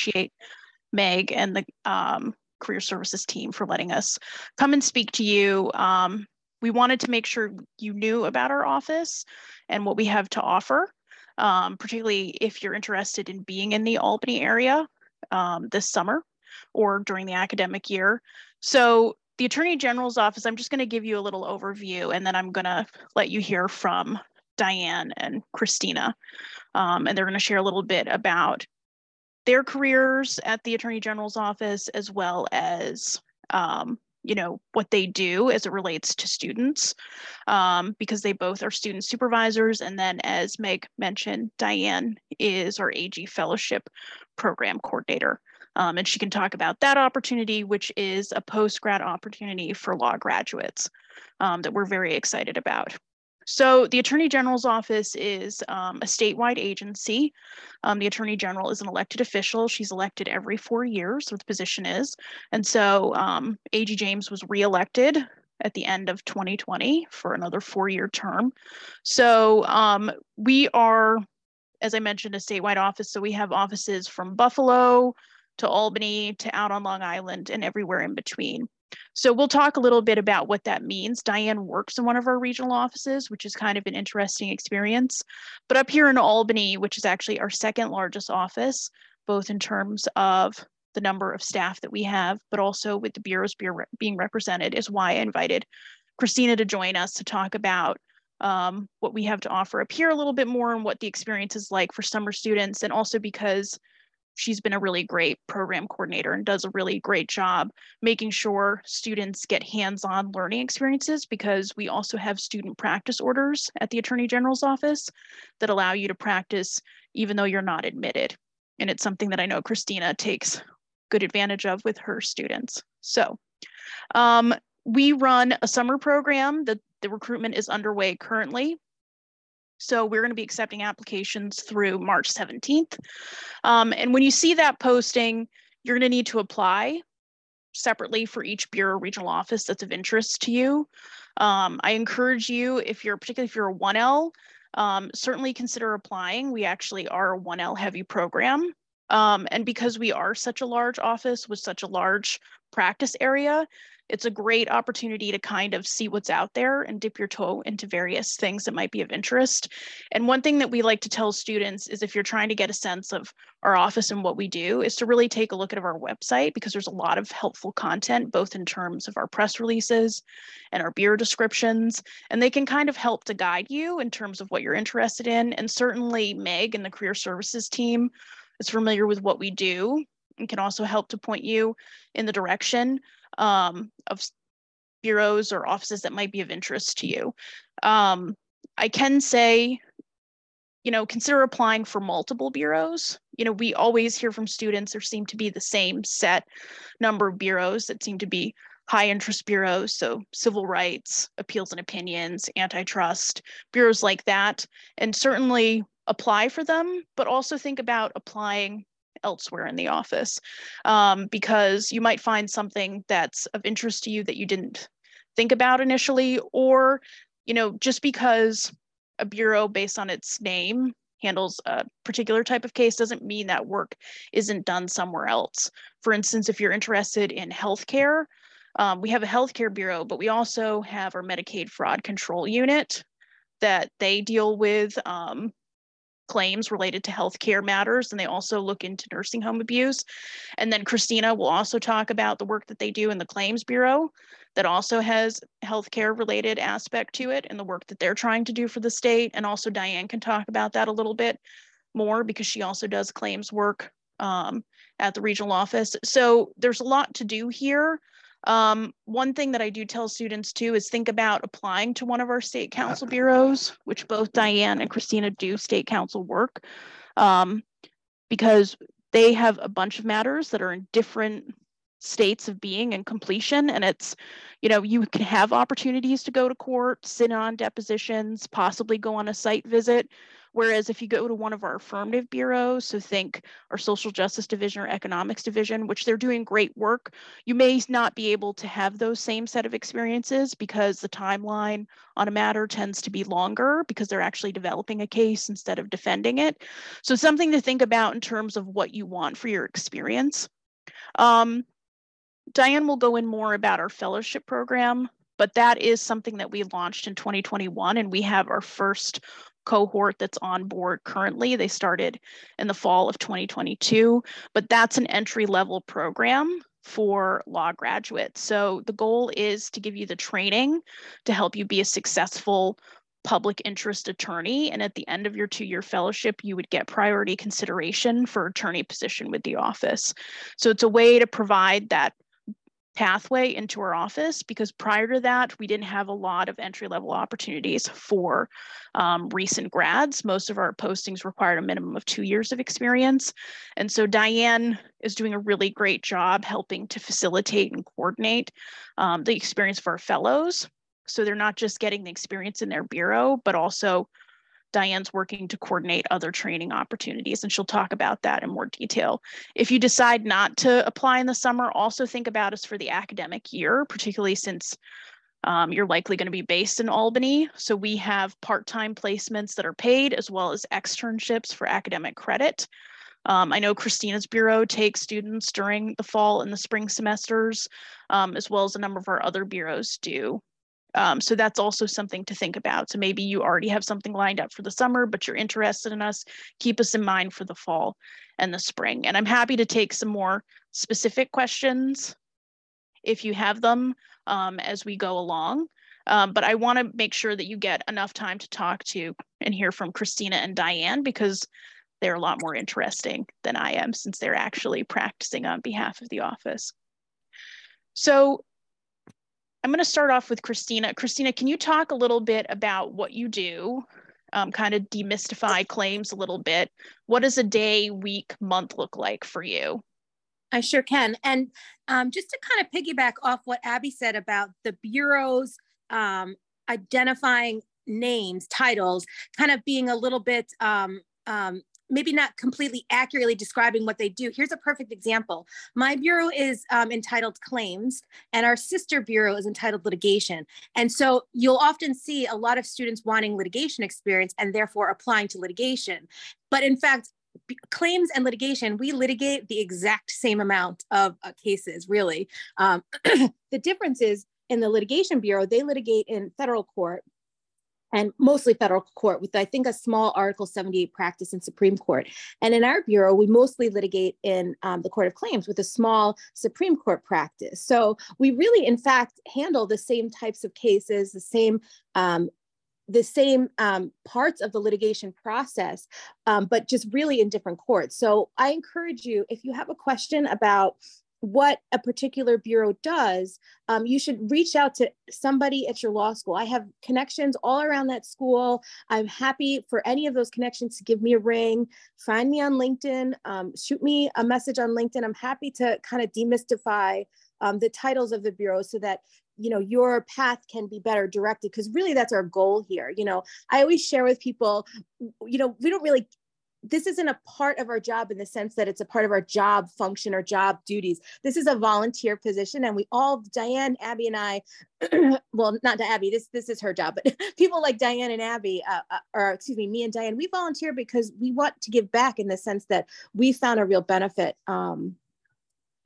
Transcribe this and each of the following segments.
appreciate Meg and the um, career services team for letting us come and speak to you. Um, we wanted to make sure you knew about our office and what we have to offer, um, particularly if you're interested in being in the Albany area um, this summer or during the academic year. So the Attorney General's office, I'm just going to give you a little overview and then I'm going to let you hear from Diane and Christina. Um, and they're going to share a little bit about their careers at the Attorney General's office as well as um, you know what they do as it relates to students um, because they both are student supervisors. And then as meg mentioned diane is our ag fellowship program coordinator um, and she can talk about that opportunity which is a post-grad opportunity for law graduates um, that we're very excited about so the Attorney General's office is um, a statewide agency. Um, the Attorney General is an elected official. She's elected every four years, so the position is. And so um, A.G. James was reelected at the end of 2020 for another four-year term. So um, we are, as I mentioned, a statewide office. So we have offices from Buffalo to Albany to out on Long Island and everywhere in between. So we'll talk a little bit about what that means. Diane works in one of our regional offices, which is kind of an interesting experience. But up here in Albany, which is actually our second largest office, both in terms of the number of staff that we have, but also with the bureaus being represented, is why I invited Christina to join us to talk about um, what we have to offer up here a little bit more and what the experience is like for summer students, and also because she's been a really great program coordinator and does a really great job making sure students get hands-on learning experiences because we also have student practice orders at the Attorney General's office that allow you to practice even though you're not admitted. And it's something that I know Christina takes good advantage of with her students. So um, we run a summer program that the recruitment is underway currently. So we're going to be accepting applications through March 17th. Um, and when you see that posting, you're going to need to apply separately for each bureau regional office that's of interest to you. Um, I encourage you, if you're particularly if you're a 1L, um, certainly consider applying. We actually are a 1L heavy program. Um, and because we are such a large office with such a large practice area, it's a great opportunity to kind of see what's out there and dip your toe into various things that might be of interest. And one thing that we like to tell students is if you're trying to get a sense of our office and what we do, is to really take a look at our website because there's a lot of helpful content, both in terms of our press releases and our bureau descriptions. And they can kind of help to guide you in terms of what you're interested in. And certainly Meg and the career services team is familiar with what we do and can also help to point you in the direction um, of bureaus or offices that might be of interest to you. Um, I can say, you know, consider applying for multiple bureaus. You know, we always hear from students there seem to be the same set number of bureaus that seem to be high interest bureaus, so civil rights, appeals and opinions, antitrust, bureaus like that. And certainly apply for them, but also think about applying elsewhere in the office um, because you might find something that's of interest to you that you didn't think about initially or you know just because a bureau based on its name handles a particular type of case doesn't mean that work isn't done somewhere else. For instance if you're interested in healthcare um, we have a healthcare bureau but we also have our medicaid fraud control unit that they deal with um, claims related to healthcare matters, and they also look into nursing home abuse. And then Christina will also talk about the work that they do in the Claims Bureau that also has healthcare related aspect to it and the work that they're trying to do for the state. And also Diane can talk about that a little bit more because she also does claims work um, at the regional office. So there's a lot to do here. Um, one thing that I do tell students too is think about applying to one of our state counsel bureaus, which both Diane and Christina do state counsel work, um, because they have a bunch of matters that are in different states of being and completion and it's you know you can have opportunities to go to court sit on depositions possibly go on a site visit Whereas if you go to one of our affirmative bureaus, so think our social justice division or economics division, which they're doing great work, you may not be able to have those same set of experiences because the timeline on a matter tends to be longer because they're actually developing a case instead of defending it. So something to think about in terms of what you want for your experience. Um, Diane will go in more about our fellowship program, but that is something that we launched in 2021 and we have our first cohort that's on board currently. They started in the fall of 2022, but that's an entry level program for law graduates. So the goal is to give you the training to help you be a successful public interest attorney. And at the end of your two year fellowship, you would get priority consideration for attorney position with the office. So it's a way to provide that pathway into our office because prior to that, we didn't have a lot of entry level opportunities for um, recent grads. Most of our postings required a minimum of two years of experience. And so Diane is doing a really great job helping to facilitate and coordinate um, the experience for our fellows. So they're not just getting the experience in their bureau, but also Diane's working to coordinate other training opportunities, and she'll talk about that in more detail. If you decide not to apply in the summer, also think about us for the academic year, particularly since um, you're likely going to be based in Albany. So we have part-time placements that are paid as well as externships for academic credit. Um, I know Christina's bureau takes students during the fall and the spring semesters, um, as well as a number of our other bureaus do. Um, so that's also something to think about. So maybe you already have something lined up for the summer, but you're interested in us, keep us in mind for the fall and the spring. And I'm happy to take some more specific questions if you have them um, as we go along. Um, but I want to make sure that you get enough time to talk to and hear from Christina and Diane because they're a lot more interesting than I am since they're actually practicing on behalf of the office. So I'm going to start off with Christina. Christina, can you talk a little bit about what you do? Um, kind of demystify claims a little bit. What does a day, week, month look like for you? I sure can. And um, just to kind of piggyback off what Abby said about the bureaus um, identifying names, titles, kind of being a little bit um, um, maybe not completely accurately describing what they do. Here's a perfect example. My bureau is um, entitled claims and our sister bureau is entitled litigation. And so you'll often see a lot of students wanting litigation experience and therefore applying to litigation. But in fact, claims and litigation, we litigate the exact same amount of uh, cases, really. Um, the difference is in the litigation bureau, they litigate in federal court and mostly federal court with i think a small article 78 practice in supreme court and in our bureau we mostly litigate in um, the court of claims with a small supreme court practice so we really in fact handle the same types of cases the same um, the same um, parts of the litigation process, um, but just really in different courts. So I encourage you, if you have a question about what a particular bureau does, um, you should reach out to somebody at your law school. I have connections all around that school. I'm happy for any of those connections to give me a ring, find me on LinkedIn, um, shoot me a message on LinkedIn. I'm happy to kind of demystify um, the titles of the bureau so that you know your path can be better directed because really that's our goal here you know i always share with people you know we don't really this isn't a part of our job in the sense that it's a part of our job function or job duties. This is a volunteer position, and we all, Diane, Abby, and I, well, not to Abby, this this is her job, but people like Diane and Abby, uh, uh, or excuse me, me and Diane, we volunteer because we want to give back in the sense that we found a real benefit um,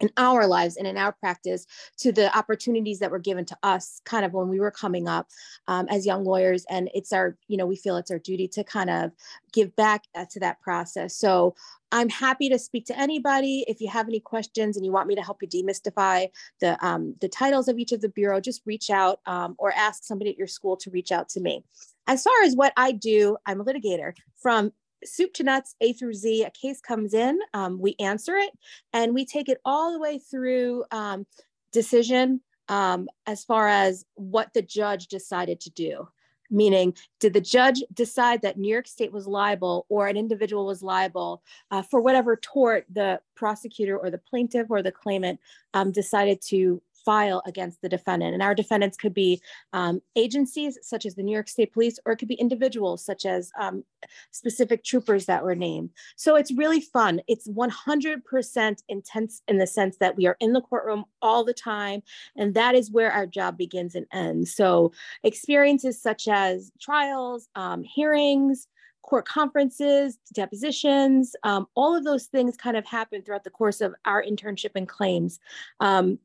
in our lives and in our practice to the opportunities that were given to us kind of when we were coming up um, as young lawyers. And it's our you know we feel it's our duty to kind of give back uh, to that process. So i'm happy to speak to anybody. If you have any questions and you want me to help you demystify the um, the titles of each of the bureau just reach out um, or ask somebody at your school to reach out to me. As far as what I do, I'm a litigator from soup to nuts, A through Z, a case comes in, um, we answer it, and we take it all the way through um, decision um, as far as what the judge decided to do. meaning did the judge decide that New York State was liable or an individual was liable uh, for whatever tort the prosecutor or the plaintiff or the claimant um, decided to file against the defendant. And our defendants could be um, agencies such as the New York State Police, or it could be individuals such as um, specific troopers that were named. So it's really fun. It's 100% intense in the sense that we are in the courtroom all the time. And that is where our job begins and ends. So experiences such as trials, um, hearings, court conferences, depositions, um, all of those things kind of happen throughout the course of our internship and claims. Um,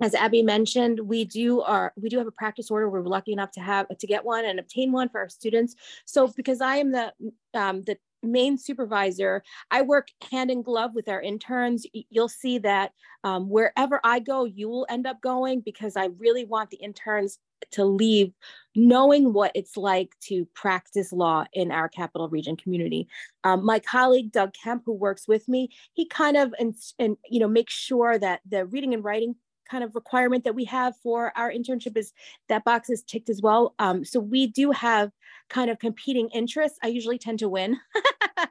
as Abby mentioned, we do our we do have a practice order. We're lucky enough to have to get one and obtain one for our students. So because I am the um, the main supervisor, I work hand in glove with our interns. You'll see that um, wherever I go, you will end up going because I really want the interns to leave knowing what it's like to practice law in our capital region community. Um, my colleague Doug Kemp, who works with me, he kind of and, and you know makes sure that the reading and writing kind of requirement that we have for our internship is that box is ticked as well. Um, so we do have kind of competing interests. I usually tend to win.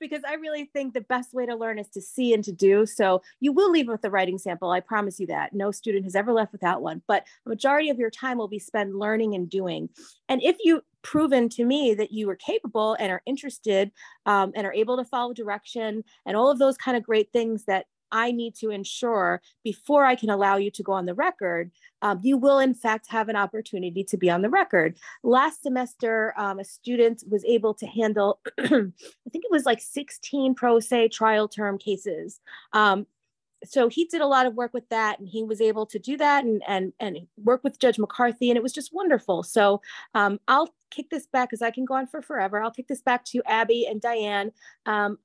because I really think the best way to learn is to see and to do. So you will leave with a writing sample. I promise you that. No student has ever left without one, but a majority of your time will be spent learning and doing. And if you proven to me that you are capable and are interested um, and are able to follow direction and all of those kind of great things that I need to ensure before I can allow you to go on the record, um, you will in fact have an opportunity to be on the record. Last semester, um, a student was able to handle, I think it was like 16 pro se trial term cases. Um, so he did a lot of work with that and he was able to do that and and and work with judge mccarthy and it was just wonderful so um, i'll kick this back because i can go on for forever i'll kick this back to abby and diane um,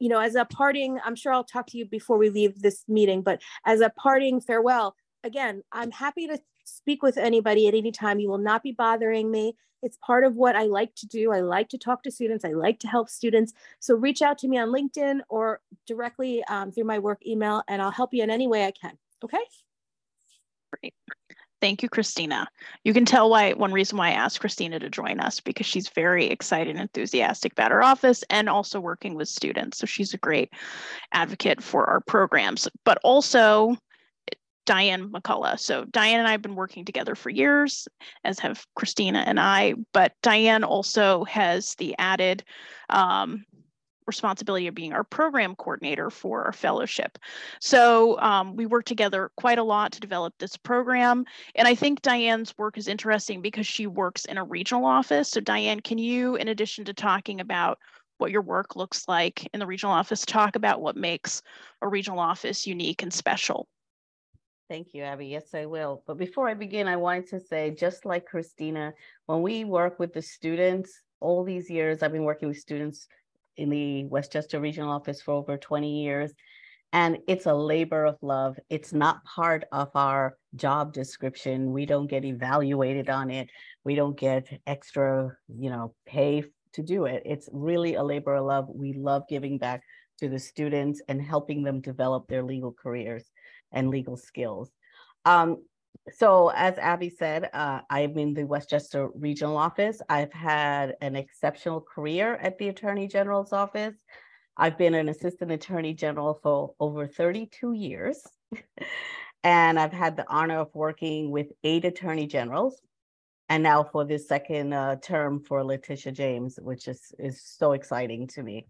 you know, as a parting, I'm sure I'll talk to you before we leave this meeting, but as a parting farewell, again, I'm happy to speak with anybody at any time. You will not be bothering me. It's part of what I like to do. I like to talk to students. I like to help students. So reach out to me on LinkedIn or directly um, through my work email, and I'll help you in any way I can. Okay? Great. Thank you, Christina. You can tell why one reason why I asked Christina to join us because she's very excited and enthusiastic about her office and also working with students. So she's a great advocate for our programs, but also Diane McCullough. So Diane and I have been working together for years, as have Christina and I, but Diane also has the added um, responsibility of being our program coordinator for our fellowship. So um, we work together quite a lot to develop this program. And I think Diane's work is interesting because she works in a regional office. So Diane, can you, in addition to talking about what your work looks like in the regional office, talk about what makes a regional office unique and special? Thank you, Abby. Yes, I will. But before I begin, I wanted to say, just like Christina, when we work with the students, all these years I've been working with students in the Westchester Regional Office for over 20 years. And it's a labor of love. It's not part of our job description. We don't get evaluated on it. We don't get extra, you know, pay to do it. It's really a labor of love. We love giving back to the students and helping them develop their legal careers and legal skills. Um, so as Abby said, uh, I'm in the Westchester Regional Office. I've had an exceptional career at the Attorney General's office. I've been an Assistant Attorney General for over 32 years. and I've had the honor of working with eight Attorney Generals. And now for this second uh, term for Letitia James, which is, is so exciting to me.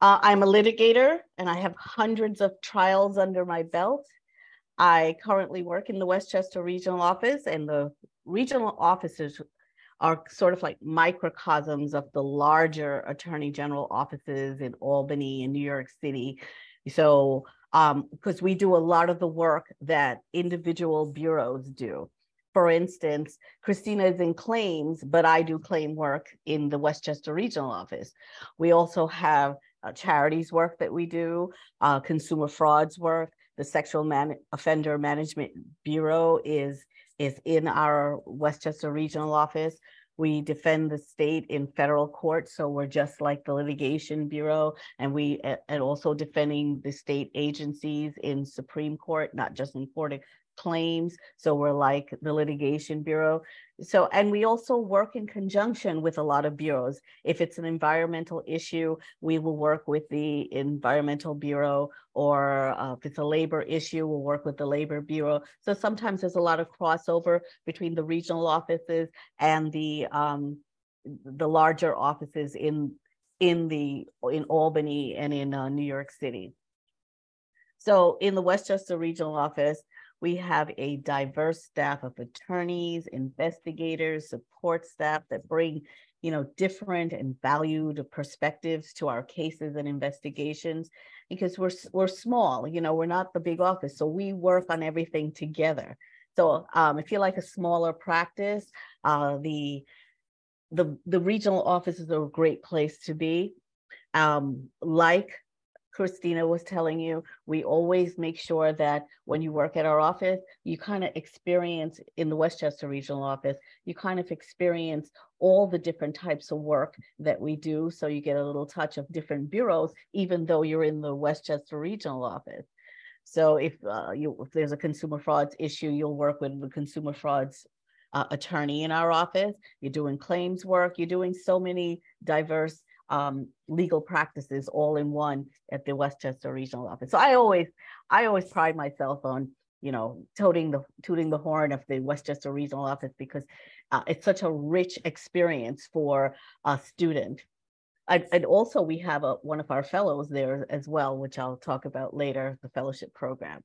Uh, I'm a litigator and I have hundreds of trials under my belt I currently work in the Westchester Regional Office, and the regional offices are sort of like microcosms of the larger Attorney General offices in Albany and New York City. So, because um, we do a lot of the work that individual bureaus do. For instance, Christina is in claims, but I do claim work in the Westchester Regional Office. We also have uh, charities work that we do, uh, consumer frauds work, the Sexual Man Offender Management Bureau is, is in our Westchester Regional Office. We defend the state in federal court, so we're just like the Litigation Bureau, and we and also defending the state agencies in Supreme Court, not just in court claims. So we're like the litigation bureau. So, and we also work in conjunction with a lot of bureaus. If it's an environmental issue, we will work with the environmental bureau, or uh, if it's a labor issue, we'll work with the labor bureau. So sometimes there's a lot of crossover between the regional offices and the um, the larger offices in in the in Albany and in uh, New York City. So in the Westchester Regional Office, we have a diverse staff of attorneys, investigators, support staff that bring, you know, different and valued perspectives to our cases and investigations because we're we're small, you know, we're not the big office, so we work on everything together. So um, if you like a smaller practice, uh, the the the regional offices are a great place to be. Um, like Christina was telling you, we always make sure that when you work at our office, you kind of experience in the Westchester Regional Office, you kind of experience all the different types of work that we do. So you get a little touch of different bureaus, even though you're in the Westchester Regional Office. So if uh, you if there's a consumer frauds issue, you'll work with the consumer frauds uh, attorney in our office. You're doing claims work. You're doing so many diverse um, legal practices all in one at the Westchester Regional Office. So I always, I always pride myself on, you know, toting the tooting the horn of the Westchester Regional Office because uh, it's such a rich experience for a student. I, and also we have a, one of our fellows there as well, which I'll talk about later, the fellowship program.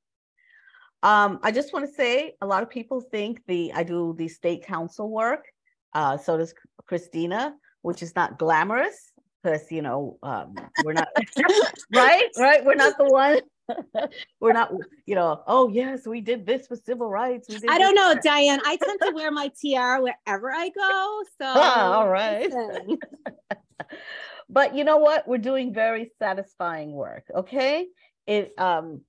Um, I just want to say a lot of people think the I do the state counsel work. Uh, so does Christina, which is not glamorous because you know um, we're not right? Right? We're not the one. We're not you know oh yes we did this with civil rights i don't know diane i tend to wear my tiara wherever i go so all right. but you know what? We're doing very satisfying work okay? It um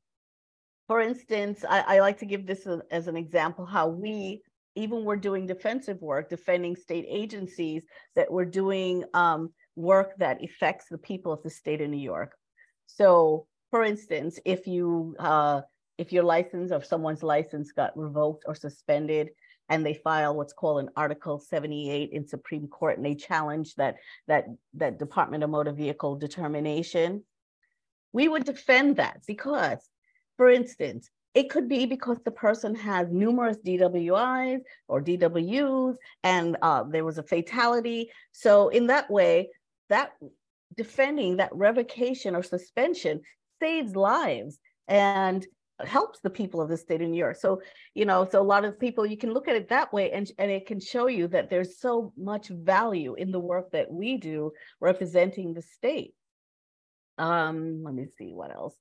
for instance i, I like to give this a, as an example how we even we're doing defensive work defending state agencies that we're doing um, work that affects the people of the state of New York. So, for instance, if you uh, if your license or someone's license got revoked or suspended, and they file what's called an Article 78 in Supreme Court, and they challenge that that that Department of Motor Vehicle determination, we would defend that because, for instance, it could be because the person has numerous DWIs or DWUs, and uh, there was a fatality. So in that way, that defending that revocation or suspension saves lives and helps the people of the state of New York. So, you know, so a lot of people, you can look at it that way and, and it can show you that there's so much value in the work that we do representing the state. Um, let me see what else.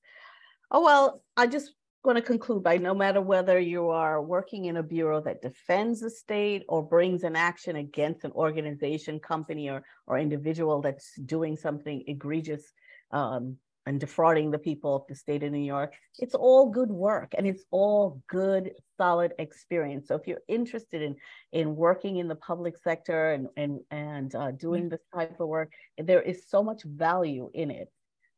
Oh, well, I just going to conclude by no matter whether you are working in a bureau that defends the state or brings an action against an organization, company, or, or individual that's doing something egregious um, and defrauding the people of the state of New York, it's all good work and it's all good, solid experience. So if you're interested in in working in the public sector and and and uh, doing this type of work, there is so much value in it.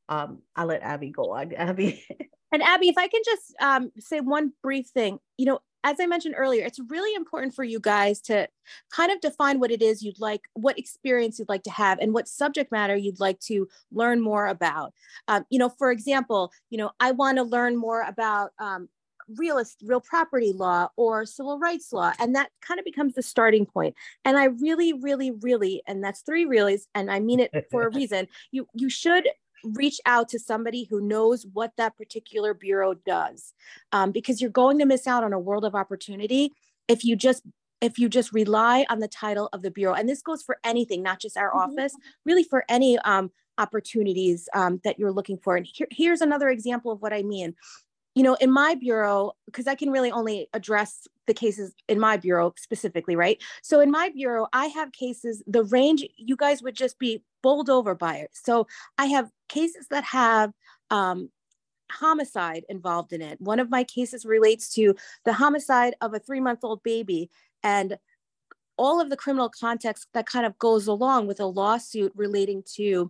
Um, I'll let Abby go on. Abby. And Abby, if I can just um, say one brief thing, you know, as I mentioned earlier, it's really important for you guys to kind of define what it is you'd like, what experience you'd like to have, and what subject matter you'd like to learn more about. Um, you know, for example, you know, I want to learn more about um, real real property law or civil rights law, and that kind of becomes the starting point. And I really, really, really, and that's three reallys, and I mean it for a reason. You you should reach out to somebody who knows what that particular bureau does. Um, because you're going to miss out on a world of opportunity if you just if you just rely on the title of the bureau. And this goes for anything not just our mm-hmm. office really for any um, opportunities um, that you're looking for. And here, here's another example of what i mean you know, in my bureau, because I can really only address the cases in my bureau specifically, right? So in my bureau, I have cases, the range, you guys would just be bowled over by it. So I have cases that have um, homicide involved in it. One of my cases relates to the homicide of a three month old baby and all of the criminal context that kind of goes along with a lawsuit relating to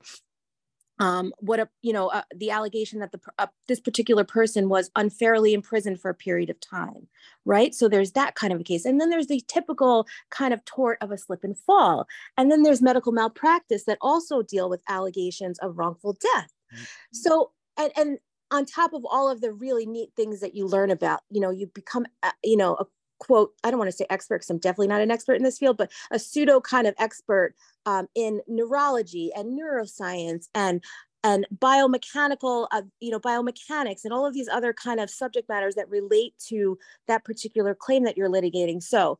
um, what a you know uh, the allegation that the uh, this particular person was unfairly imprisoned for a period of time right? So there's that kind of a case. And then there's the typical kind of tort of a slip and fall. And then there's medical malpractice that also deal with allegations of wrongful death. Mm-hmm. so and, and on top of all of the really neat things that you learn about you know you become uh, you know a quote i don't want to say expert because i'm definitely not an expert in this field but a pseudo kind of expert um, in neurology and neuroscience and and biomechanical uh, you know biomechanics and all of these other kind of subject matters that relate to that particular claim that you're litigating. So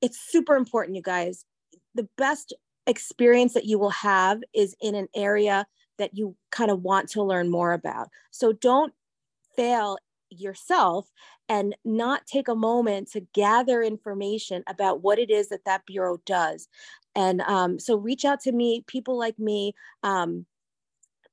it's super important you guys. The best experience that you will have is in an area that you kind of want to learn more about. So don't fail yourself and not take a moment to gather information about what it is that that bureau does. And um, so reach out to me people like me um,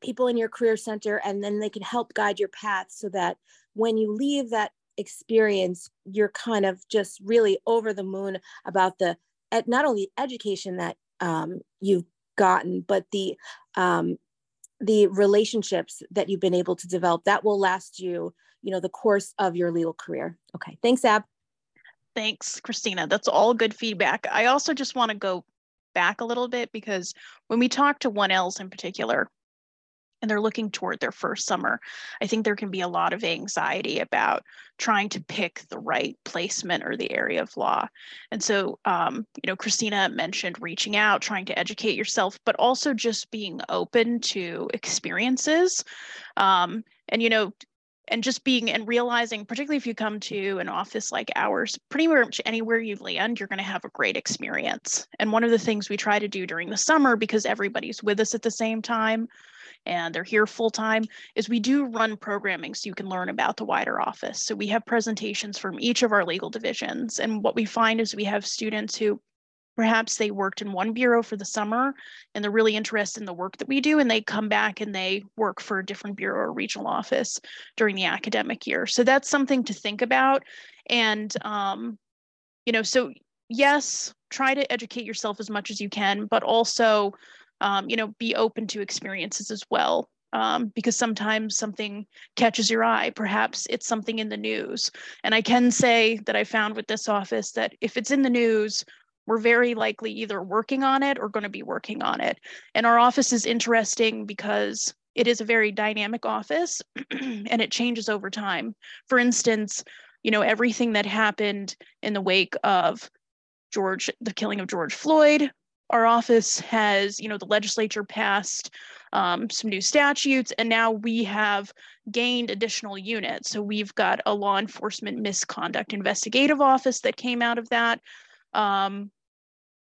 people in your career center and then they can help guide your path so that when you leave that experience you're kind of just really over the moon about the not only education that um, you've gotten but the um, the relationships that you've been able to develop. That will last you you know the course of your legal career okay thanks ab thanks christina that's all good feedback i also just want to go back a little bit because when we talk to 1ls in particular and they're looking toward their first summer, I think there can be a lot of anxiety about trying to pick the right placement or the area of law. And so, um, you know, Christina mentioned reaching out, trying to educate yourself, but also just being open to experiences. Um, and, you know, and just being and realizing, particularly if you come to an office like ours, pretty much anywhere you land, you're going to have a great experience. And one of the things we try to do during the summer, because everybody's with us at the same time, and they're here full time is we do run programming so you can learn about the wider office. So we have presentations from each of our legal divisions. And what we find is we have students who perhaps they worked in one bureau for the summer and they're really interested in the work that we do and they come back and they work for a different bureau or regional office during the academic year so that's something to think about and um, you know so yes try to educate yourself as much as you can but also um, you know, be open to experiences as well. Um, because sometimes something catches your eye. Perhaps it's something in the news. And I can say that I found with this office that if it's in the news, we're very likely either working on it or going to be working on it. And our office is interesting because it is a very dynamic office and it changes over time. For instance, you know, everything that happened in the wake of George, the killing of George Floyd, our office has, you know, the legislature passed um, some new statutes, and now we have gained additional units. So we've got a law enforcement misconduct investigative office that came out of that. Um,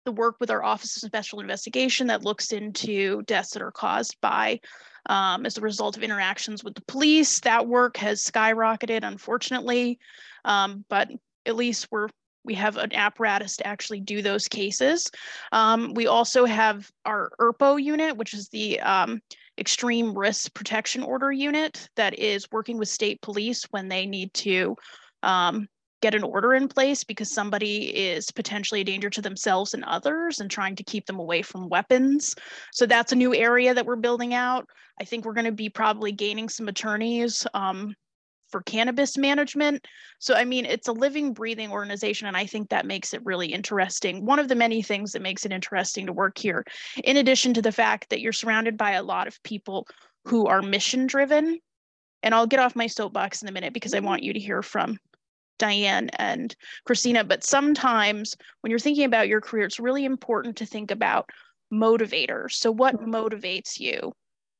the work with our Office of Special Investigation that looks into deaths that are caused by um, as a result of interactions with the police. That work has skyrocketed, unfortunately, um, but at least we're we have an apparatus to actually do those cases. Um, we also have our ERPO unit, which is the um, Extreme Risk Protection Order unit that is working with state police when they need to um, get an order in place because somebody is potentially a danger to themselves and others and trying to keep them away from weapons. So that's a new area that we're building out. I think we're going to be probably gaining some attorneys um, for cannabis management. So, I mean, it's a living, breathing organization, and I think that makes it really interesting. One of the many things that makes it interesting to work here, in addition to the fact that you're surrounded by a lot of people who are mission driven. And I'll get off my soapbox in a minute because I want you to hear from Diane and Christina. But sometimes when you're thinking about your career, it's really important to think about motivators. So, what mm-hmm. motivates you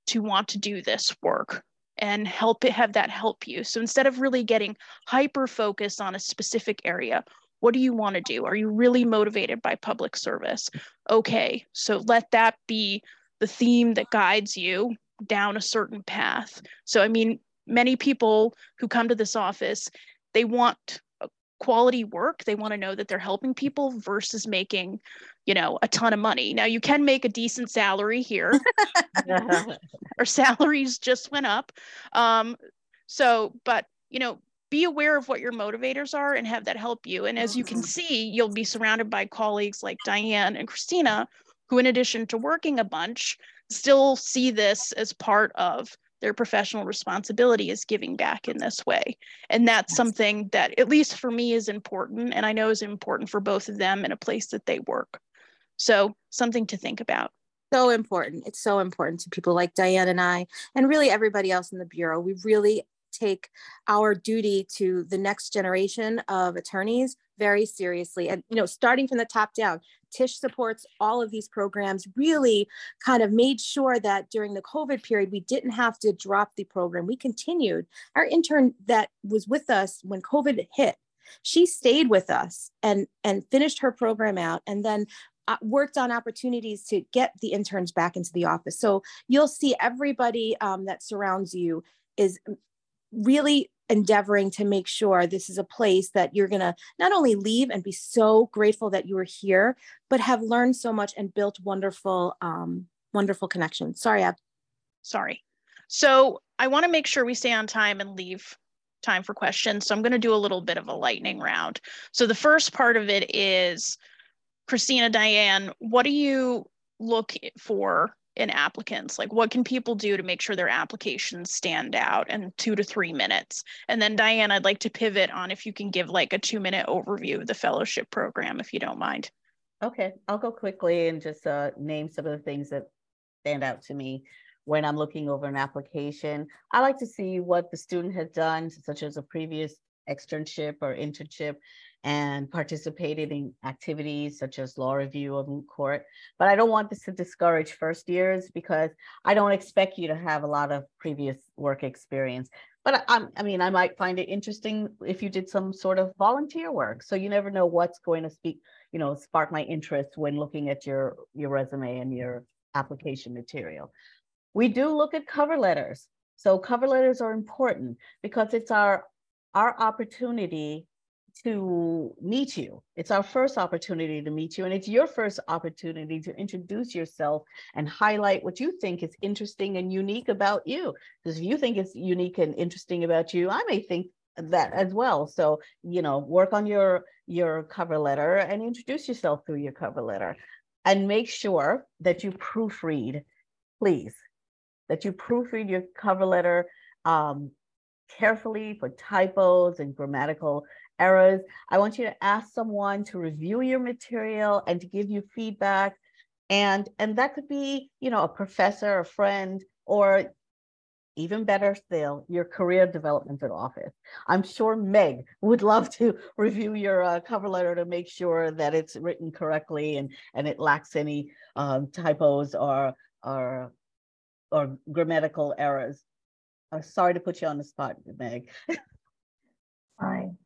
to want to do this work? and help it have that help you. So instead of really getting hyper focused on a specific area, what do you want to do? Are you really motivated by public service? Okay, so let that be the theme that guides you down a certain path. So, I mean, many people who come to this office, they want quality work. They want to know that they're helping people versus making, you know, a ton of money. Now you can make a decent salary here. Our salaries just went up. Um, so, but you know, be aware of what your motivators are and have that help you. And as you can see, you'll be surrounded by colleagues like Diane and Christina, who, in addition to working a bunch, still see this as part of their professional responsibility is giving back in this way. And that's something that, at least for me, is important. And I know is important for both of them in a place that they work. So, something to think about. So important. It's so important to people like Diane and I, and really everybody else in the Bureau. We really take our duty to the next generation of attorneys very seriously. And you know starting from the top down tish supports all of these programs really kind of made sure that during the covid period we didn't have to drop the program. We continued. Our intern that was with us when covid hit she stayed with us and and finished her program out and then uh, worked on opportunities to get the interns back into the office. So you'll see everybody um, that surrounds you is really endeavoring to make sure this is a place that you're going to not only leave and be so grateful that you were here, but have learned so much and built wonderful, um, wonderful connections. Sorry, Ab. Sorry. So I want to make sure we stay on time and leave time for questions. So I'm going to do a little bit of a lightning round. So the first part of it is Christina, Diane, what do you look for in applicants like what can people do to make sure their applications stand out in two to three minutes? And then diane i'd like to pivot on if you can give like a two minute overview of the fellowship program if you don't mind. Okay i'll go quickly and just uh, name some of the things that stand out to me when i'm looking over an application. I like to see what the student has done such as a previous externship or internship and participated in activities such as law review or moot court. But I don't want this to discourage first years because I don't expect you to have a lot of previous work experience. But I, I mean, I might find it interesting if you did some sort of volunteer work. So you never know what's going to speak, you know, spark my interest when looking at your your resume and your application material. We do look at cover letters. So cover letters are important because it's our our opportunity to meet you. It's our first opportunity to meet you, and it's your first opportunity to introduce yourself and highlight what you think is interesting and unique about you. Because if you think it's unique and interesting about you, I may think that as well. So, you know, work on your your cover letter and introduce yourself through your cover letter. And make sure that you proofread, please, that you proofread your cover letter um, carefully for typos and grammatical errors. I want you to ask someone to review your material and to give you feedback. And, and that could be, you know, a professor, a friend, or even better still, your career development office. I'm sure Meg would love to review your uh, cover letter to make sure that it's written correctly and, and it lacks any um, typos or, or, or grammatical errors. I'm sorry to put you on the spot, Meg. Fine.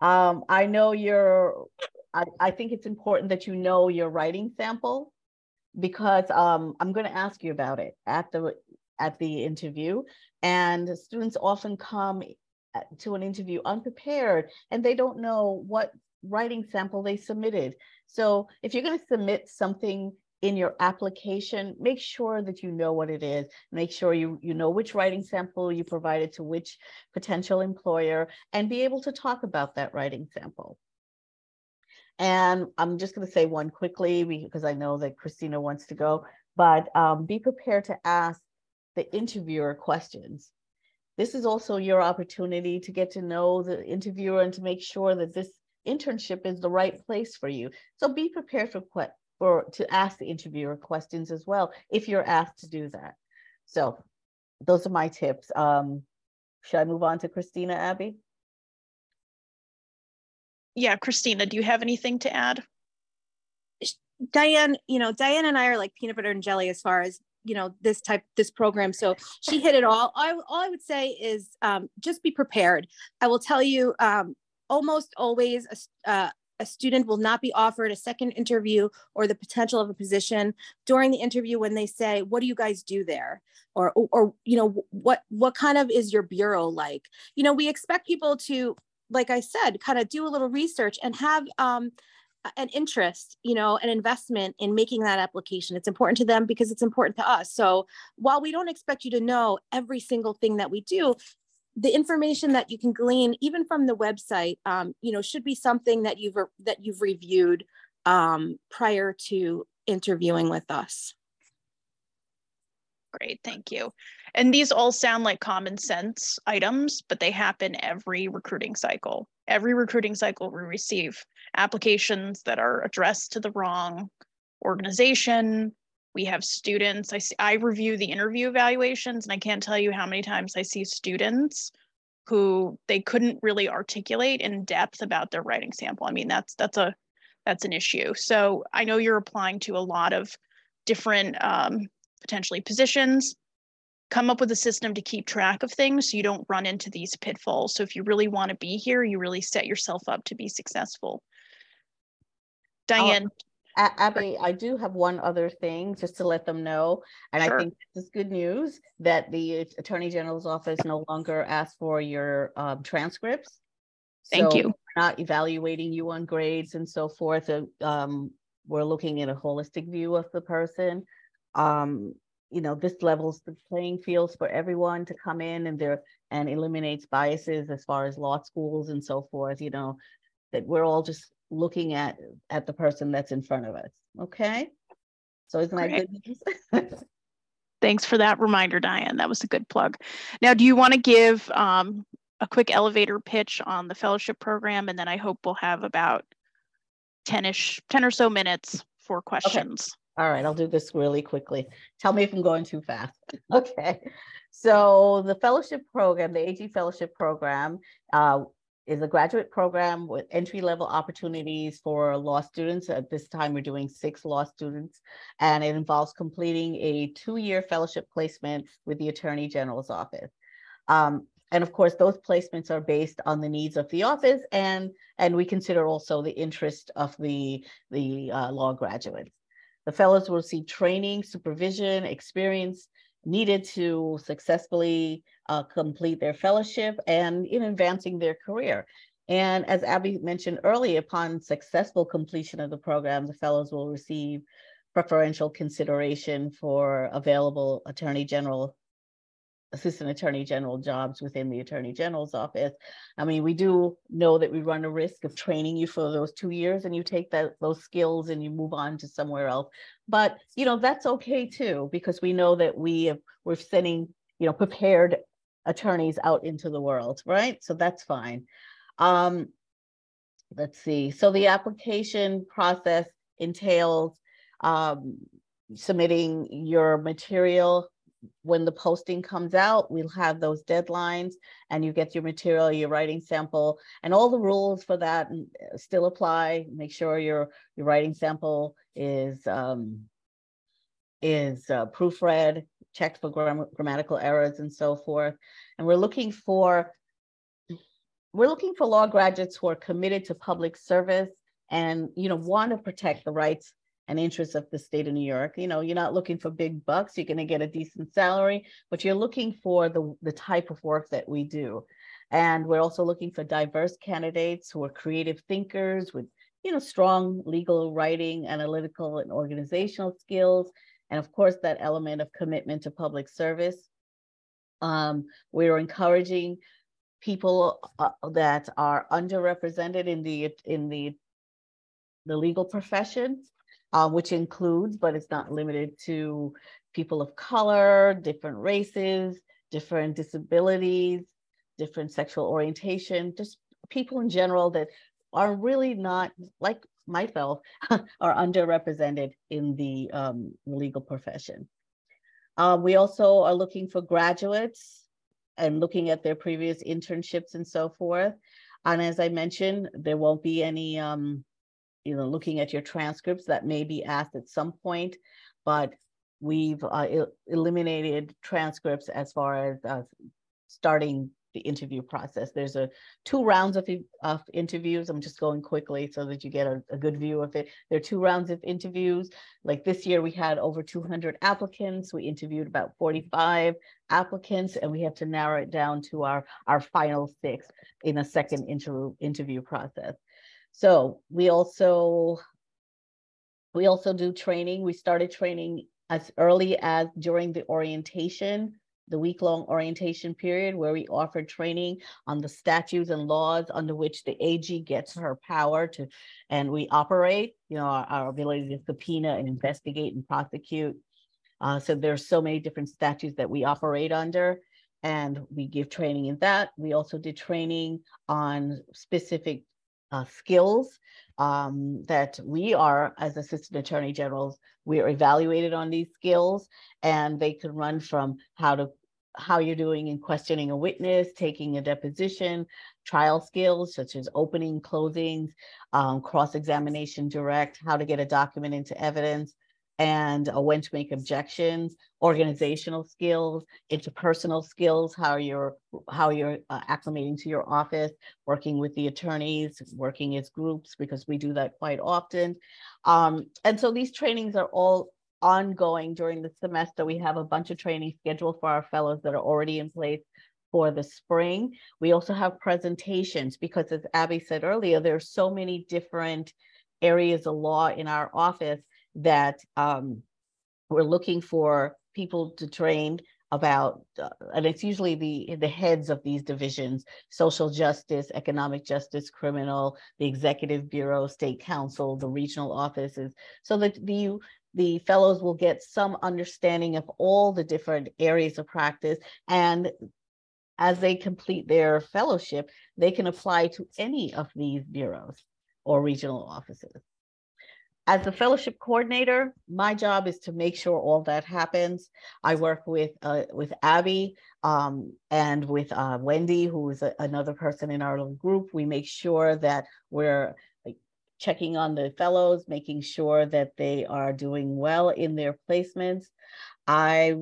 Um, I know you're, I, I think it's important that you know your writing sample because um, I'm going to ask you about it at the at the interview. And students often come to an interview unprepared and they don't know what writing sample they submitted. So if you're going to submit something in your application, make sure that you know what it is. Make sure you, you know which writing sample you provided to which potential employer and be able to talk about that writing sample. And I'm just going to say one quickly because I know that Christina wants to go, but um, be prepared to ask the interviewer questions. This is also your opportunity to get to know the interviewer and to make sure that this internship is the right place for you. So be prepared for for to ask the interviewer questions as well if you're asked to do that. So those are my tips. Um, should I move on to Christina Abby? Yeah, Christina, do you have anything to add? Diane, you know, Diane and I are like peanut butter and jelly as far as you know this type this program so she hit it all I, all I would say is um, just be prepared i will tell you um, almost always a, uh, a student will not be offered a second interview or the potential of a position during the interview when they say what do you guys do there? Or or you know what what kind of is your bureau like? You know we expect people to like i said kind of do a little research and have um, an interest you know an investment in making that application. It's important to them because it's important to us. So while we don't expect you to know every single thing that we do the information that you can glean even from the website um, you know should be something that you've that you've reviewed um, prior to interviewing with us Great, thank you. And these all sound like common sense items, but they happen every recruiting cycle. Every recruiting cycle, we receive applications that are addressed to the wrong organization. We have students. I see, I review the interview evaluations, and I can't tell you how many times I see students who they couldn't really articulate in depth about their writing sample. I mean, that's that's a that's an issue. So I know you're applying to a lot of different um, potentially positions. Come up with a system to keep track of things so you don't run into these pitfalls. So if you really want to be here, you really set yourself up to be successful. Diane. Uh, Abby, I do have one other thing just to let them know. And sure. I think this is good news that the Attorney General's office no longer asks for your um, transcripts. Thank so you. not evaluating you on grades and so forth. Um, we're looking at a holistic view of the person. Um, you know, this levels the playing fields for everyone to come in and there and eliminates biases as far as law schools and so forth, you know, that we're all just looking at at the person that's in front of us. Okay. So isn't that Great. good news? Thanks for that reminder, Diane. That was a good plug. Now, do you want to give um, a quick elevator pitch on the fellowship program? And then I hope we'll have about 10-ish, 10 or so minutes for questions. Okay. All right, I'll do this really quickly. Tell me if I'm going too fast. Okay. So the fellowship program, the AG fellowship program, uh, is a graduate program with entry level opportunities for law students. At this time, we're doing six law students, and it involves completing a two year fellowship placement with the Attorney General's office. Um, and of course, those placements are based on the needs of the office, and, and we consider also the interest of the, the uh, law graduates. The fellows will receive training, supervision, experience needed to successfully uh, complete their fellowship and in advancing their career. And as Abby mentioned earlier, upon successful completion of the program, the fellows will receive preferential consideration for available Attorney General assistant attorney general jobs within the attorney general's office. I mean, we do know that we run a risk of training you for those two years and you take that those skills and you move on to somewhere else. But you know, that's okay too, because we know that we have, we're sending, you know, prepared attorneys out into the world, right? So that's fine. Um, let's see. So the application process entails um, submitting your material when the posting comes out, we'll have those deadlines and you get your material, your writing sample, and all the rules for that uh, still apply. Make sure your, your writing sample is, um, is uh, proofread, checked for gram grammatical errors and so forth. And we're looking for, we're looking for law graduates who are committed to public service and you know want to protect the rights and interests of the state of New York. You know, you're not looking for big bucks, you're going to get a decent salary, but you're looking for the, the type of work that we do. And we're also looking for diverse candidates who are creative thinkers with, you know, strong legal writing, analytical and organizational skills. And of course, that element of commitment to public service. Um, we're encouraging people uh, that are underrepresented in the in the the legal profession uh, which includes, but it's not limited to people of color, different races, different disabilities, different sexual orientation, just people in general that are really not like myself are underrepresented in the um, legal profession. Uh, we also are looking for graduates and looking at their previous internships and so forth. And as I mentioned, there won't be any um, you know, looking at your transcripts that may be asked at some point, but we've uh, eliminated transcripts as far as uh, starting the interview process. There's a two rounds of, of interviews. I'm just going quickly so that you get a, a, good view of it. There are two rounds of interviews. Like this year, we had over 200 applicants. We interviewed about 45 applicants, and we have to narrow it down to our, our final six in a second interview interview process. So we also we also do training. We started training as early as during the orientation, the week-long orientation period, where we offered training on the statutes and laws under which the AG gets her power to, and we operate, you know, our, our ability to subpoena and investigate and prosecute. Uh, so there's so many different statutes that we operate under and we give training in that. We also did training on specific uh, skills um, that we are, as assistant attorney generals, we are evaluated on these skills and they can run from how to how you're doing in questioning a witness, taking a deposition, trial skills such as opening, closings, um, cross-examination direct, how to get a document into evidence, and uh, when to make objections, organizational skills, interpersonal skills, how you're how you're uh, acclimating to your office, working with the attorneys, working as groups because we do that quite often. Um, and so these trainings are all ongoing during the semester. We have a bunch of training scheduled for our fellows that are already in place for the spring. We also have presentations because as Abby said earlier, there are so many different areas of law in our office that um, we're looking for people to train about, uh, and it's usually the the heads of these divisions: social justice, economic justice, criminal, the executive bureau, state counsel, the regional offices, so that the the fellows will get some understanding of all the different areas of practice and as they complete their fellowship, they can apply to any of these bureaus or regional offices. As the fellowship coordinator, my job is to make sure all that happens. I work with uh, with Abby um, and with uh, Wendy, who is a, another person in our little group. We make sure that we're like, checking on the fellows, making sure that they are doing well in their placements. I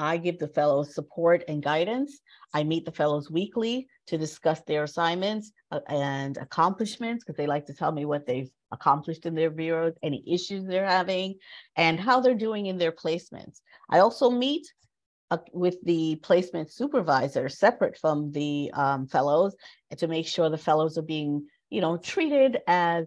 I give the fellows support and guidance. I meet the fellows weekly to discuss their assignments uh, and accomplishments because they like to tell me what they've accomplished in their bureaus, any issues they're having, and how they're doing in their placements. I also meet uh, with the placement supervisor separate from the um, fellows to make sure the fellows are being, you know, treated as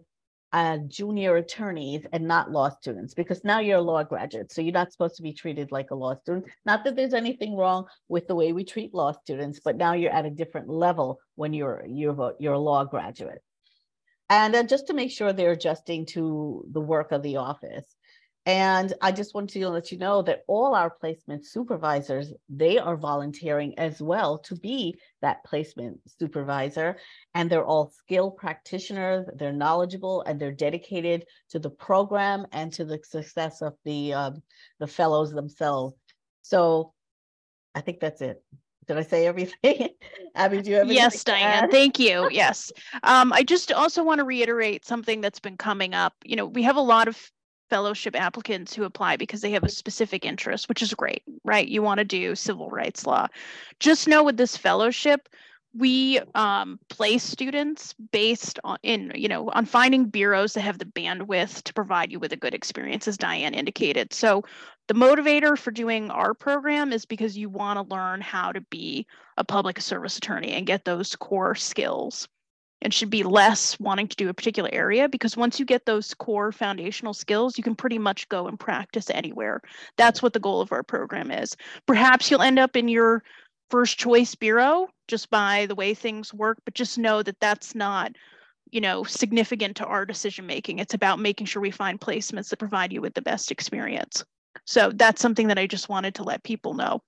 uh, junior attorneys and not law students because now you're a law graduate so you're not supposed to be treated like a law student. Not that there's anything wrong with the way we treat law students but now you're at a different level when you're you're a, you're a law graduate. And uh, just to make sure they're adjusting to the work of the office and I just want to let you know that all our placement supervisors, they are volunteering as well to be that placement supervisor. And they're all skilled practitioners, they're knowledgeable, and they're dedicated to the program and to the success of the, um, the fellows themselves. So I think that's it. Did I say everything? Abby, do you have anything? Yes, Diane, thank you. Yes. Um, I just also want to reiterate something that's been coming up. You know, we have a lot of fellowship applicants who apply because they have a specific interest, which is great, right? You want to do civil rights law. Just know with this fellowship, we um, place students based on in you know on finding bureaus that have the bandwidth to provide you with a good experience as diane indicated so the motivator for doing our program is because you want to learn how to be a public service attorney and get those core skills and should be less wanting to do a particular area because once you get those core foundational skills, you can pretty much go and practice anywhere. That's what the goal of our program is. Perhaps you'll end up in your first choice bureau just by the way things work, but just know that that's not you know significant to our decision making it's about making sure we find placements that provide you with the best experience so that's something that i just wanted to let people know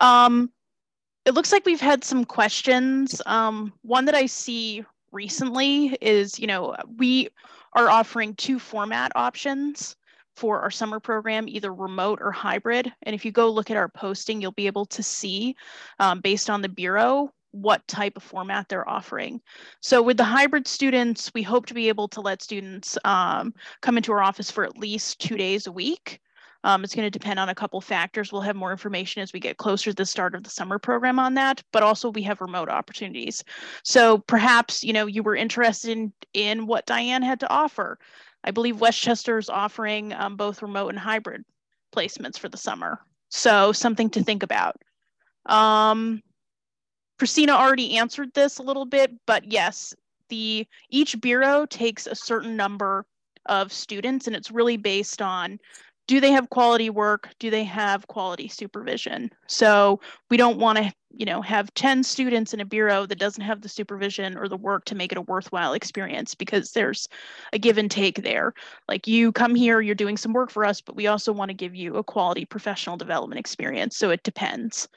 um, it looks like we've had some questions. Um, one that I see recently is, you know, we are offering two format options for our summer program, either remote or hybrid. And if you go look at our posting, you'll be able to see um, based on the Bureau what type of format they're offering. So with the hybrid students, we hope to be able to let students um, come into our office for at least two days a week. Um, it's going to depend on a couple factors. We'll have more information as we get closer to the start of the summer program on that, but also we have remote opportunities. So perhaps, you know, you were interested in, in what Diane had to offer. I believe Westchester is offering um, both remote and hybrid placements for the summer. So something to think about. Um, Christina already answered this a little bit, but yes, the each bureau takes a certain number of students and it's really based on do they have quality work? Do they have quality supervision? So we don't want to, you know, have 10 students in a bureau that doesn't have the supervision or the work to make it a worthwhile experience because there's a give and take there. Like you come here, you're doing some work for us, but we also want to give you a quality professional development experience. So it depends.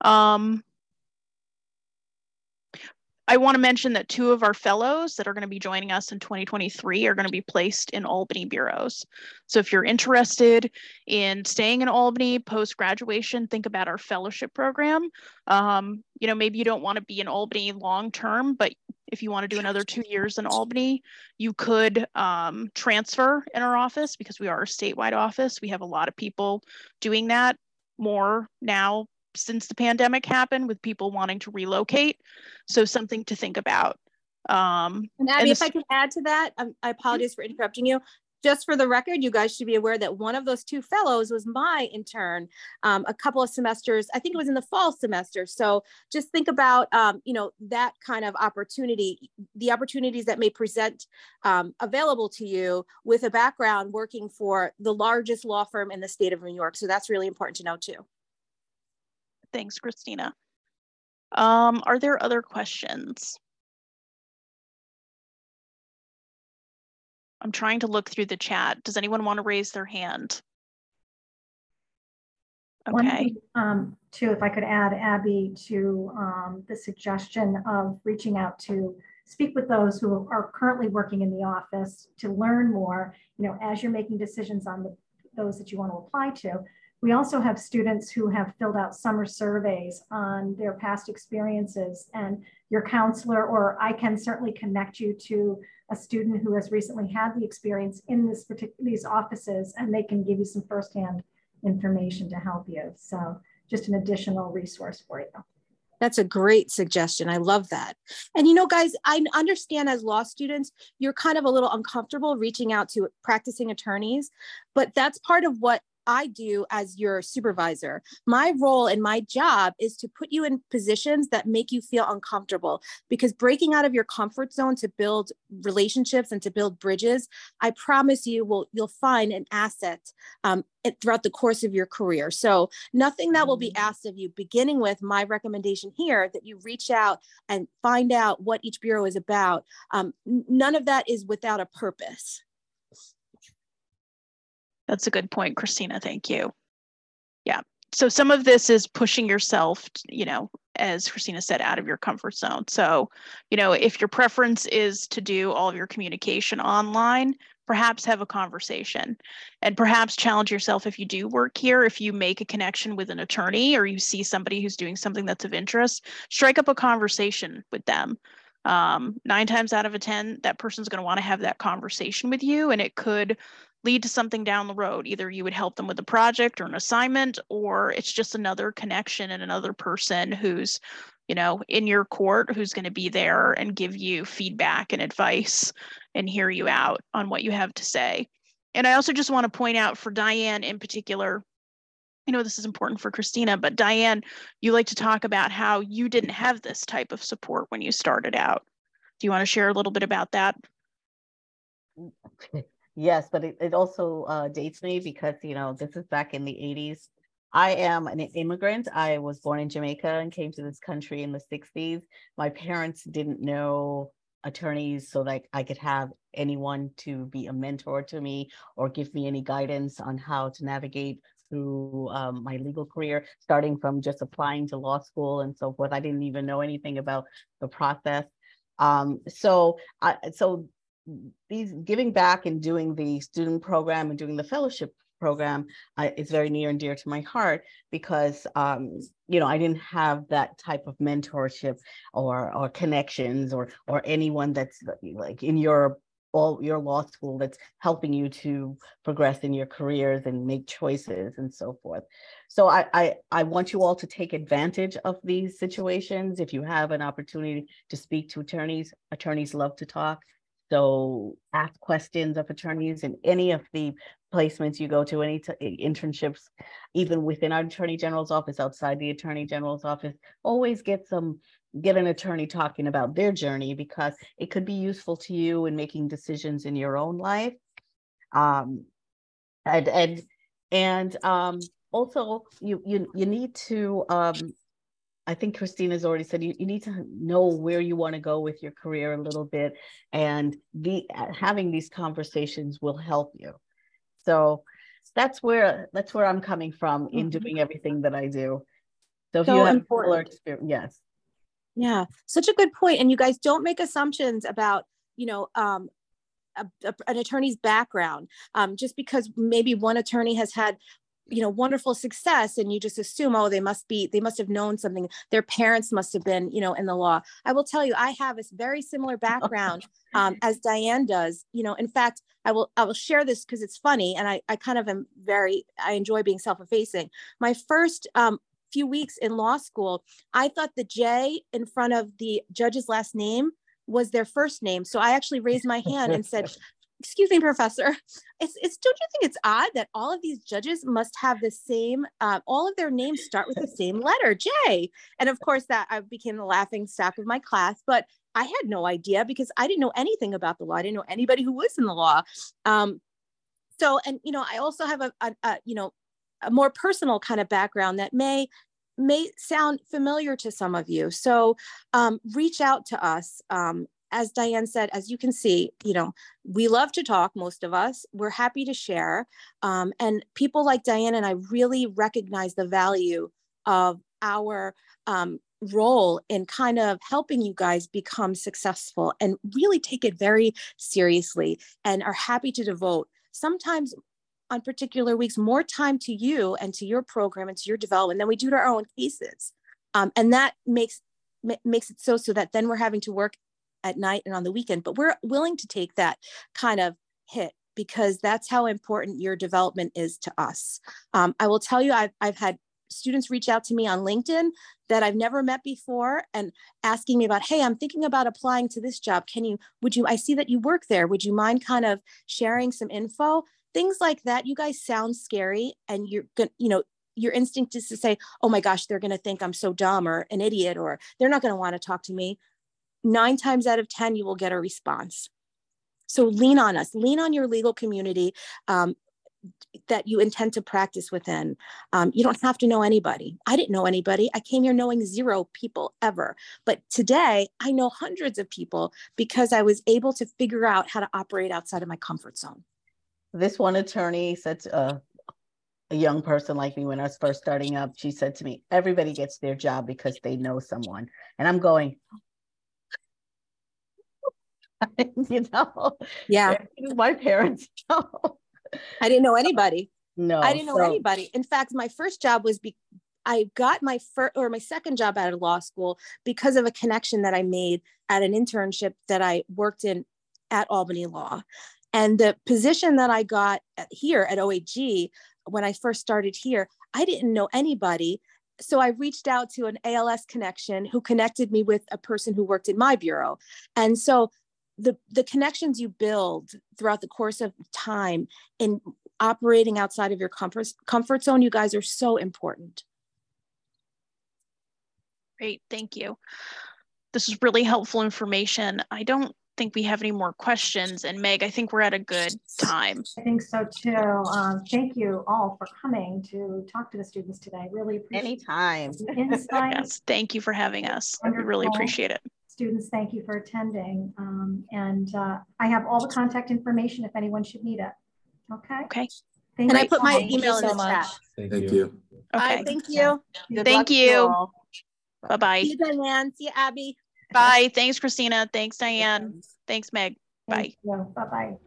Um, I want to mention that two of our fellows that are going to be joining us in 2023 are going to be placed in Albany bureaus. So if you're interested in staying in Albany post graduation, think about our fellowship program. Um, you know, maybe you don't want to be in Albany long term, but if you want to do another two years in Albany, you could um, transfer in our office because we are a statewide office. We have a lot of people doing that more now since the pandemic happened with people wanting to relocate. So something to think about. Um, and Abby, and if I could add to that, um, I apologize for interrupting you. Just for the record, you guys should be aware that one of those two fellows was my intern um, a couple of semesters. I think it was in the fall semester. So just think about, um, you know, that kind of opportunity, the opportunities that may present um, available to you with a background working for the largest law firm in the state of New York. So that's really important to know too. Thanks, Christina. Um, are there other questions? I'm trying to look through the chat. Does anyone want to raise their hand? Okay. um, too, if I could add Abby to um, the suggestion of reaching out to speak with those who are currently working in the office to learn more, you know, as you're making decisions on the, those that you want to apply to, we also have students who have filled out summer surveys on their past experiences and your counselor or I can certainly connect you to a student who has recently had the experience in this particular these offices and they can give you some firsthand information to help you. So just an additional resource for you. That's a great suggestion. I love that. And you know, guys, I understand as law students, you're kind of a little uncomfortable reaching out to practicing attorneys, but that's part of what I do as your supervisor. My role and my job is to put you in positions that make you feel uncomfortable because breaking out of your comfort zone to build relationships and to build bridges, I promise you will you'll find an asset um, throughout the course of your career. So nothing that will be mm. asked of you, beginning with my recommendation here that you reach out and find out what each bureau is about. Um, none of that is without a purpose. That's a good point, Christina. Thank you. Yeah. So some of this is pushing yourself, you know, as Christina said, out of your comfort zone. So, you know, if your preference is to do all of your communication online, perhaps have a conversation and perhaps challenge yourself if you do work here if you make a connection with an attorney or you see somebody who's doing something that's of interest strike up a conversation with them um, nine times out of a ten that person's going to want to have that conversation with you and it could lead to something down the road. Either you would help them with a project or an assignment, or it's just another connection and another person who's, you know, in your court who's going to be there and give you feedback and advice and hear you out on what you have to say. And I also just want to point out for Diane in particular, I know this is important for Christina, but Diane, you like to talk about how you didn't have this type of support when you started out. Do you want to share a little bit about that? Yes, but it, it also uh, dates me because, you know, this is back in the 80s. I am an immigrant. I was born in Jamaica and came to this country in the 60s. My parents didn't know attorneys so that I could have anyone to be a mentor to me or give me any guidance on how to navigate through um, my legal career, starting from just applying to law school and so forth. I didn't even know anything about the process. Um, so, I, so these giving back and doing the student program and doing the fellowship program uh, is very near and dear to my heart because um, you know I didn't have that type of mentorship or or connections or or anyone that's like in your all your law school that's helping you to progress in your careers and make choices and so forth. So I, I I want you all to take advantage of these situations. If you have an opportunity to speak to attorneys, attorneys love to talk. So ask questions of attorneys in any of the placements you go to, any internships, even within our attorney general's office, outside the attorney general's office, always get some get an attorney talking about their journey because it could be useful to you in making decisions in your own life. Um, and and And um, also, you you you need to. Um, I think Christina's already said you, you need to know where you want to go with your career a little bit, and the having these conversations will help you. So that's where that's where I'm coming from in mm-hmm. doing everything that I do. So if so you have important. experience, yes. Yeah, such a good point. And you guys don't make assumptions about, you know, um, a, a, an attorney's background. Um, just because maybe one attorney has had you know wonderful success and you just assume oh they must be they must have known something. Their parents must have been you know in the law. I will tell you i have a very similar background um, as diane does. You know in fact i will i will share this because it's funny and i i kind of am very i enjoy being self-effacing. My first um, few weeks in law school, I thought the J in front of the judge's last name was their first name. So I actually raised my hand and said, excuse me, professor, it's, it's, don't you think it's odd that all of these judges must have the same, uh, all of their names start with the same letter, J. And of course that I became the laughing stock of my class, but I had no idea because I didn't know anything about the law. I didn't know anybody who was in the law. Um, so, and, you know, I also have a, a, a you know, a more personal kind of background that may may sound familiar to some of you. So um, reach out to us. Um, as Diane said, as you can see, you know, we love to talk, most of us. We're happy to share. Um, and people like Diane and I really recognize the value of our um, role in kind of helping you guys become successful and really take it very seriously and are happy to devote sometimes on particular weeks more time to you and to your program and to your development than we do to our own cases. Um, and that makes makes it so so that then we're having to work at night and on the weekend, but we're willing to take that kind of hit because that's how important your development is to us. Um, I will tell you, I've, I've had students reach out to me on LinkedIn that I've never met before and asking me about, hey, I'm thinking about applying to this job. Can you, would you, I see that you work there. Would you mind kind of sharing some info? things like that you guys sound scary and you're going to you know your instinct is to say oh my gosh they're going to think i'm so dumb or an idiot or they're not going to want to talk to me nine times out of ten you will get a response so lean on us lean on your legal community um, that you intend to practice within. Um, you don't have to know anybody. I didn't know anybody. I came here knowing zero people ever. But today, I know hundreds of people because I was able to figure out how to operate outside of my comfort zone this one attorney said to uh, a young person like me when I was first starting up, she said to me, everybody gets their job because they know someone. And I'm going, you know, yeah, my parents know. I didn't know anybody. No, I didn't know so. anybody. In fact, my first job was be- I got my first or my second job out of law school because of a connection that I made at an internship that I worked in at Albany Law. And the position that I got here at OAG, when I first started here, I didn't know anybody. So I reached out to an ALS connection who connected me with a person who worked in my bureau. And so the, the connections you build throughout the course of time in operating outside of your comfort, comfort zone, you guys are so important. Great, thank you. This is really helpful information. I don't think we have any more questions. And Meg, I think we're at a good time. I think so too. Um, thank you all for coming to talk to the students today. Really appreciate Anytime. insight. yes, thank you for having us. Wonderful. We really appreciate it. Students, thank you for attending. Um, and uh, I have all the contact information if anyone should need it. Okay. Okay. Thank and I put my email in so the much. chat. Thank, thank you. you. Okay. Right, thank you. Good thank you. Bye-bye. See you, Diane. See you, Abby. Bye. Thanks, Christina. Thanks, Diane. Thanks, Meg. Bye. Bye-bye.